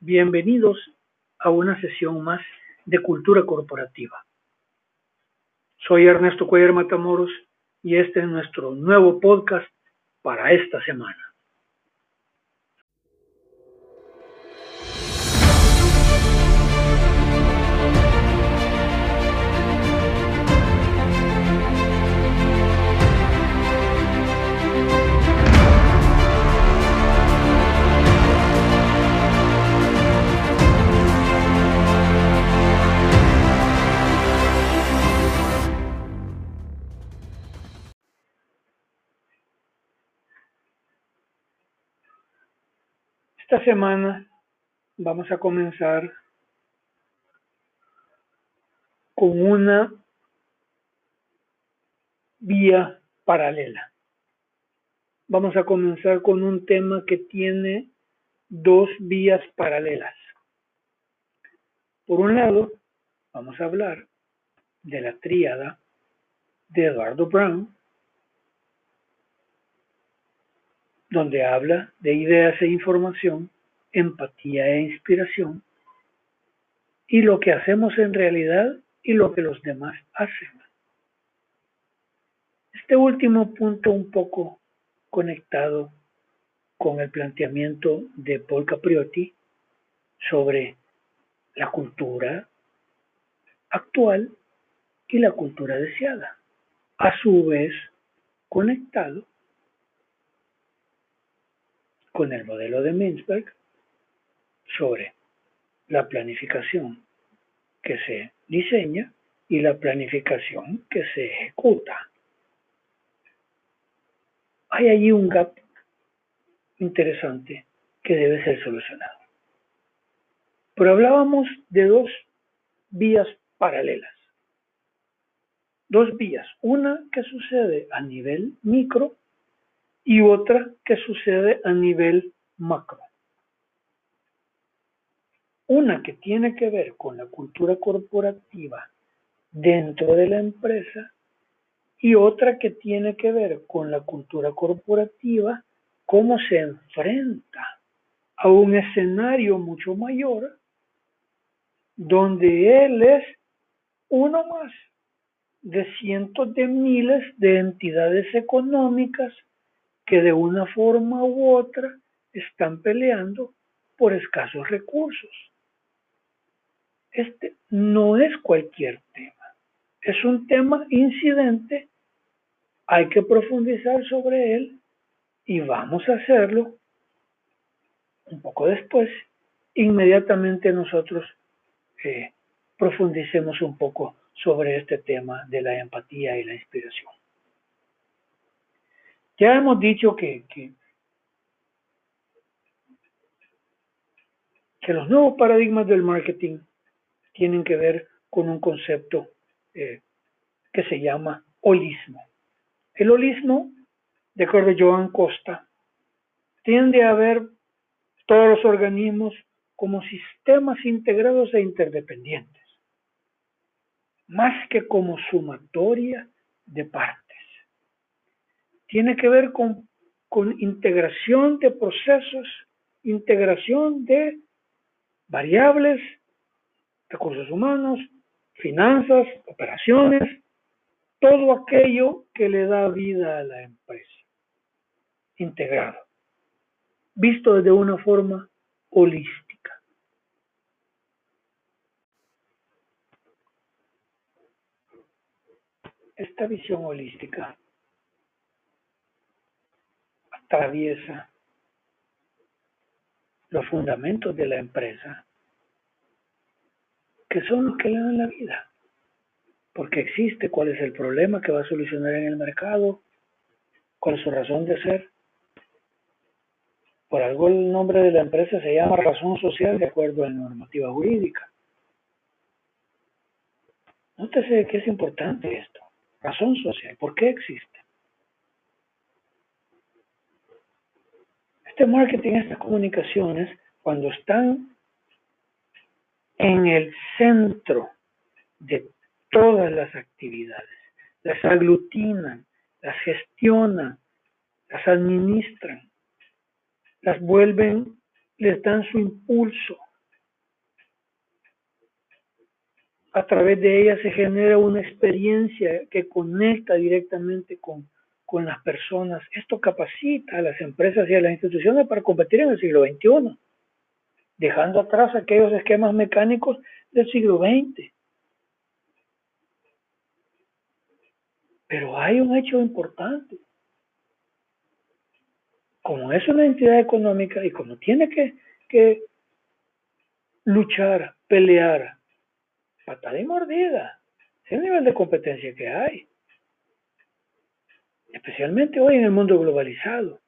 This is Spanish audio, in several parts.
Bienvenidos a una sesión más de cultura corporativa. Soy Ernesto Cuellar Matamoros y este es nuestro nuevo podcast para esta semana. Semana vamos a comenzar con una vía paralela. Vamos a comenzar con un tema que tiene dos vías paralelas. Por un lado, vamos a hablar de la tríada de Eduardo Brown, donde habla de ideas e información, empatía e inspiración, y lo que hacemos en realidad y lo que los demás hacen. Este último punto un poco conectado con el planteamiento de Paul Capriotti sobre la cultura actual y la cultura deseada, a su vez conectado con el modelo de Mintzberg sobre la planificación que se diseña y la planificación que se ejecuta. Hay allí un gap interesante que debe ser solucionado. Pero hablábamos de dos vías paralelas. Dos vías. Una que sucede a nivel micro y otra que sucede a nivel macro. Una que tiene que ver con la cultura corporativa dentro de la empresa y otra que tiene que ver con la cultura corporativa, cómo se enfrenta a un escenario mucho mayor donde él es uno más de cientos de miles de entidades económicas que de una forma u otra están peleando por escasos recursos. Este no es cualquier tema, es un tema incidente, hay que profundizar sobre él y vamos a hacerlo un poco después, inmediatamente nosotros eh, profundicemos un poco sobre este tema de la empatía y la inspiración. Ya hemos dicho que, que, los nuevos paradigmas del marketing tienen que ver con un concepto eh, que se llama holismo. El holismo, de acuerdo a Joan Costa, tiende a ver todos los organismos como sistemas integrados e interdependientes, más que como sumatoria de partes tiene que ver con, con integración de procesos, integración de variables, recursos humanos, finanzas, operaciones, todo aquello que le da vida a la empresa, integrado, visto desde una forma holística. Esta visión holística atraviesa los fundamentos de la empresa, que son los que le dan la vida. Porque existe cuál es el problema que va a solucionar en el mercado, cuál es su razón de ser. Por algo el nombre de la empresa se llama razón social de acuerdo a la normativa jurídica. Nótese que es importante esto. Razón social. ¿Por qué existe? Este marketing, estas comunicaciones, cuando están en el centro de todas las actividades, las aglutinan, las gestionan, las administran, las vuelven, les dan su impulso. A través de ellas se genera una experiencia que conecta directamente con, con las personas. Esto capacita a las empresas y a las instituciones para competir en el siglo XXI dejando atrás aquellos esquemas mecánicos del siglo XX. Pero hay un hecho importante. Como es una entidad económica y como tiene que, que luchar, pelear, patada y mordida, es el nivel de competencia que hay especialmente hoy en el mundo globalizado,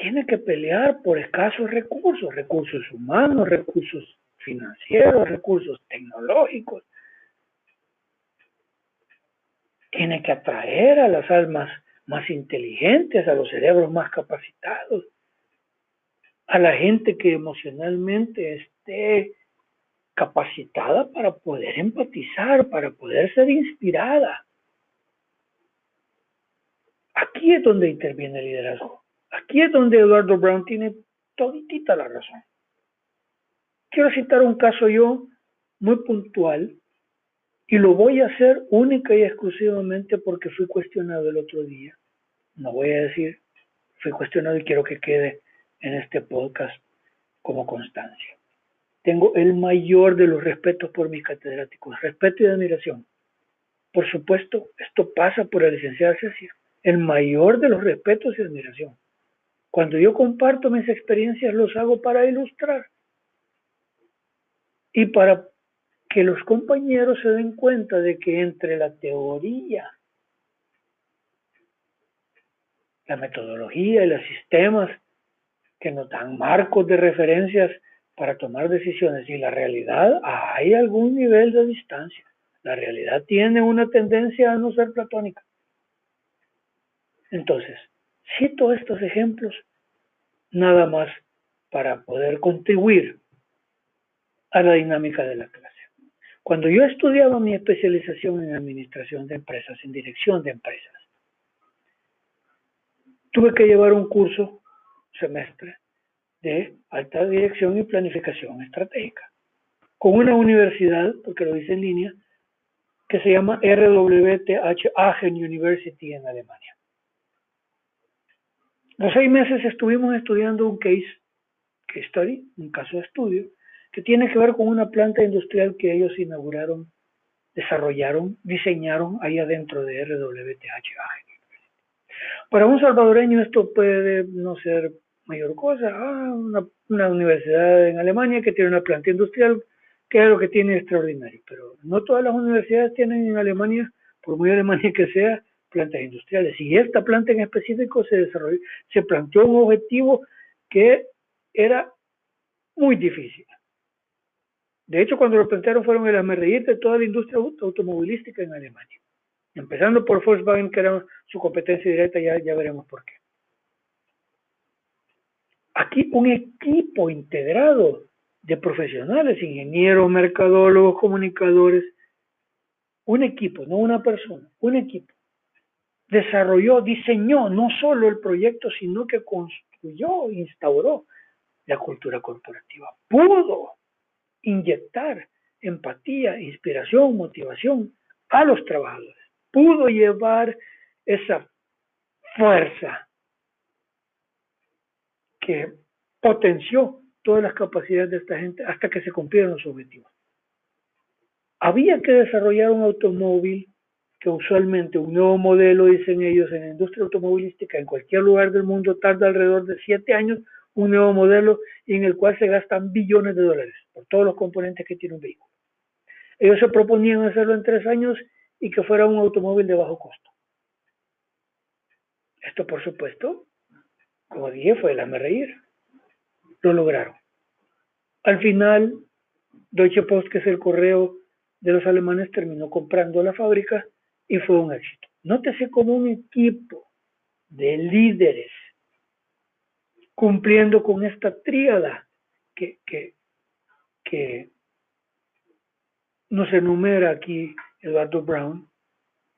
tiene que pelear por escasos recursos, recursos humanos, recursos financieros, recursos tecnológicos. Tiene que atraer a las almas más inteligentes, a los cerebros más capacitados, a la gente que emocionalmente esté capacitada para poder empatizar, para poder ser inspirada. Aquí es donde interviene el liderazgo. Aquí es donde Eduardo Brown tiene toditita la razón. Quiero citar un caso yo muy puntual y lo voy a hacer única y exclusivamente porque fui cuestionado el otro día. No voy a decir fui cuestionado y quiero que quede en este podcast como constancia. Tengo el mayor de los respetos por mis catedráticos, respeto y admiración. Por supuesto, esto pasa por la licenciada Cecilia el mayor de los respetos y admiración. Cuando yo comparto mis experiencias los hago para ilustrar y para que los compañeros se den cuenta de que entre la teoría, la metodología y los sistemas que nos dan marcos de referencias para tomar decisiones y la realidad hay algún nivel de distancia. La realidad tiene una tendencia a no ser platónica. Entonces, cito estos ejemplos nada más para poder contribuir a la dinámica de la clase. Cuando yo estudiaba mi especialización en administración de empresas, en dirección de empresas, tuve que llevar un curso semestre de alta dirección y planificación estratégica con una universidad, porque lo dice en línea, que se llama RWTH Aachen University en Alemania. Los seis meses estuvimos estudiando un case, case study, un caso de estudio, que tiene que ver con una planta industrial que ellos inauguraron, desarrollaron, diseñaron ahí adentro de RWTH. Para un salvadoreño esto puede no ser mayor cosa. Ah, una, una, universidad en Alemania que tiene una planta industrial, que es lo que tiene extraordinario. Pero no todas las universidades tienen en Alemania, por muy Alemania que sea, plantas industriales. Y esta planta en específico se desarrolló, se planteó un objetivo que era muy difícil. De hecho, cuando lo plantearon fueron el reír de toda la industria automovilística en Alemania. Empezando por Volkswagen, que era su competencia directa, ya, ya veremos por qué. Aquí un equipo integrado de profesionales, ingenieros, mercadólogos, comunicadores, un equipo, no una persona, un equipo desarrolló, diseñó no solo el proyecto, sino que construyó, instauró la cultura corporativa. Pudo inyectar empatía, inspiración, motivación a los trabajadores. Pudo llevar esa fuerza que potenció todas las capacidades de esta gente hasta que se cumplieron los objetivos. Había que desarrollar un automóvil que usualmente un nuevo modelo, dicen ellos, en la industria automovilística en cualquier lugar del mundo tarda alrededor de siete años un nuevo modelo en el cual se gastan billones de dólares por todos los componentes que tiene un vehículo. Ellos se proponían hacerlo en tres años y que fuera un automóvil de bajo costo. Esto, por supuesto, como dije, fue el reír. Lo lograron. Al final, Deutsche Post, que es el correo de los alemanes, terminó comprando la fábrica y fue un éxito. Nótese como un equipo de líderes cumpliendo con esta tríada que, que, que nos enumera aquí Eduardo Brown,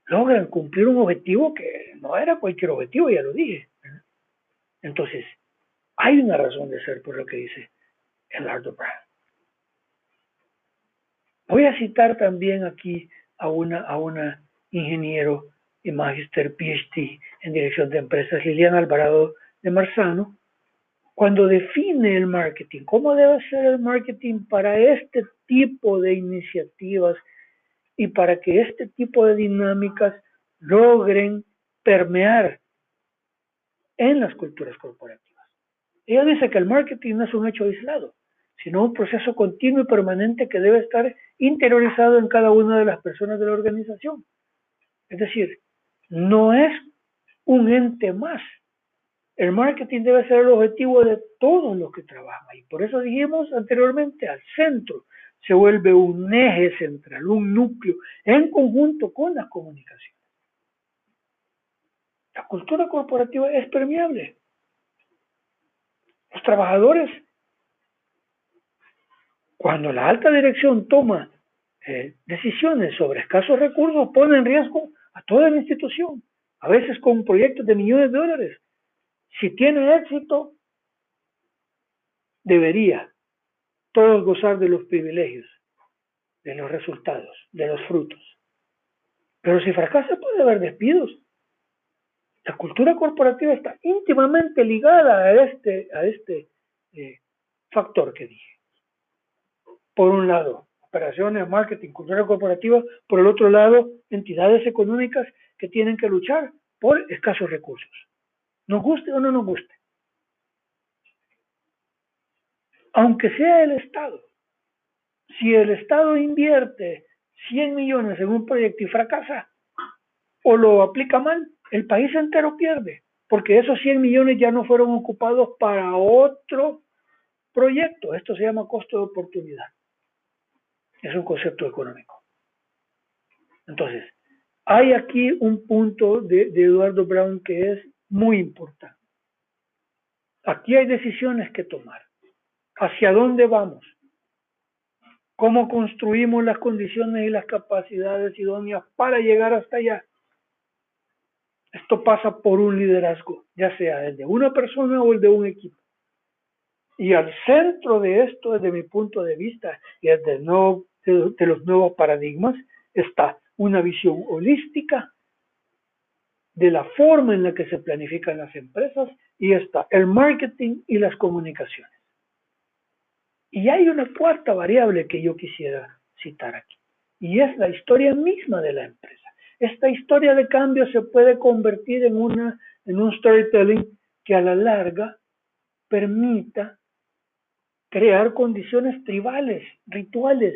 logran cumplir un objetivo que no era cualquier objetivo, ya lo dije. Entonces, hay una razón de ser por lo que dice Eduardo Brown. Voy a citar también aquí a una, a una ingeniero y magister PhD en dirección de empresas, Liliana Alvarado de Marzano, cuando define el marketing, cómo debe ser el marketing para este tipo de iniciativas y para que este tipo de dinámicas logren permear en las culturas corporativas. Ella dice que el marketing no es un hecho aislado, sino un proceso continuo y permanente que debe estar interiorizado en cada una de las personas de la organización. Es decir, no es un ente más. El marketing debe ser el objetivo de todos los que trabajan. Y por eso dijimos anteriormente, al centro se vuelve un eje central, un núcleo, en conjunto con las comunicaciones. La cultura corporativa es permeable. Los trabajadores, cuando la alta dirección toma eh, decisiones sobre escasos recursos, pone en riesgo a toda la institución, a veces con proyectos de millones de dólares. Si tiene éxito, debería todos gozar de los privilegios, de los resultados, de los frutos. Pero si fracasa puede haber despidos. La cultura corporativa está íntimamente ligada a este, a este eh, factor que dije. Por un lado, operaciones, marketing, cultura corporativa, por el otro lado, entidades económicas que tienen que luchar por escasos recursos. Nos guste o no nos guste. Aunque sea el Estado, si el Estado invierte 100 millones en un proyecto y fracasa o lo aplica mal, el país entero pierde, porque esos 100 millones ya no fueron ocupados para otro proyecto. Esto se llama costo de oportunidad. Es un concepto económico. Entonces, hay aquí un punto de, Eduardo Brown que es muy importante. Aquí hay decisiones que tomar. ¿Hacia dónde vamos? ¿Cómo construimos las condiciones y las capacidades idóneas para llegar hasta allá? Esto pasa por un liderazgo, ya sea el de una persona o el de un equipo. Y al centro de esto, desde mi punto de vista y desde no de, los nuevos paradigmas está una visión holística de la forma en la que se planifican las empresas y está el marketing y las comunicaciones. Y hay una cuarta variable que yo quisiera citar aquí, y es la historia misma de la empresa. Esta historia de cambio se puede convertir en, una, en un storytelling que a la larga permita crear condiciones tribales, rituales,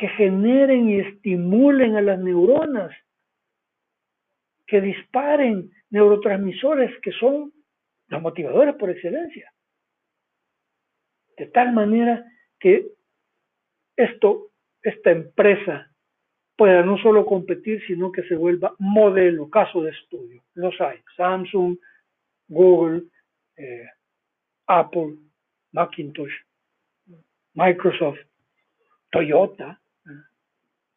que generen y estimulen a las neuronas, que disparen neurotransmisores que son los motivadores por excelencia. De tal manera que esto, esta empresa pueda no solo competir, sino que se vuelva modelo, caso de estudio. Los hay. Samsung, Google, eh, Apple, Macintosh, Microsoft, Toyota,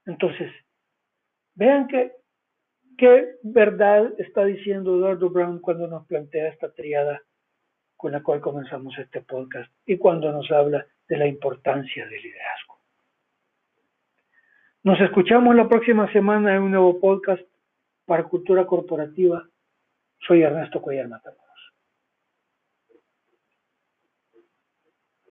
entonces, vean qué verdad está diciendo Eduardo Brown cuando nos plantea esta triada con la cual comenzamos este podcast y cuando nos habla de la importancia del liderazgo. Nos escuchamos la próxima semana en un nuevo podcast para Cultura Corporativa. Soy Ernesto Cuellar Matado.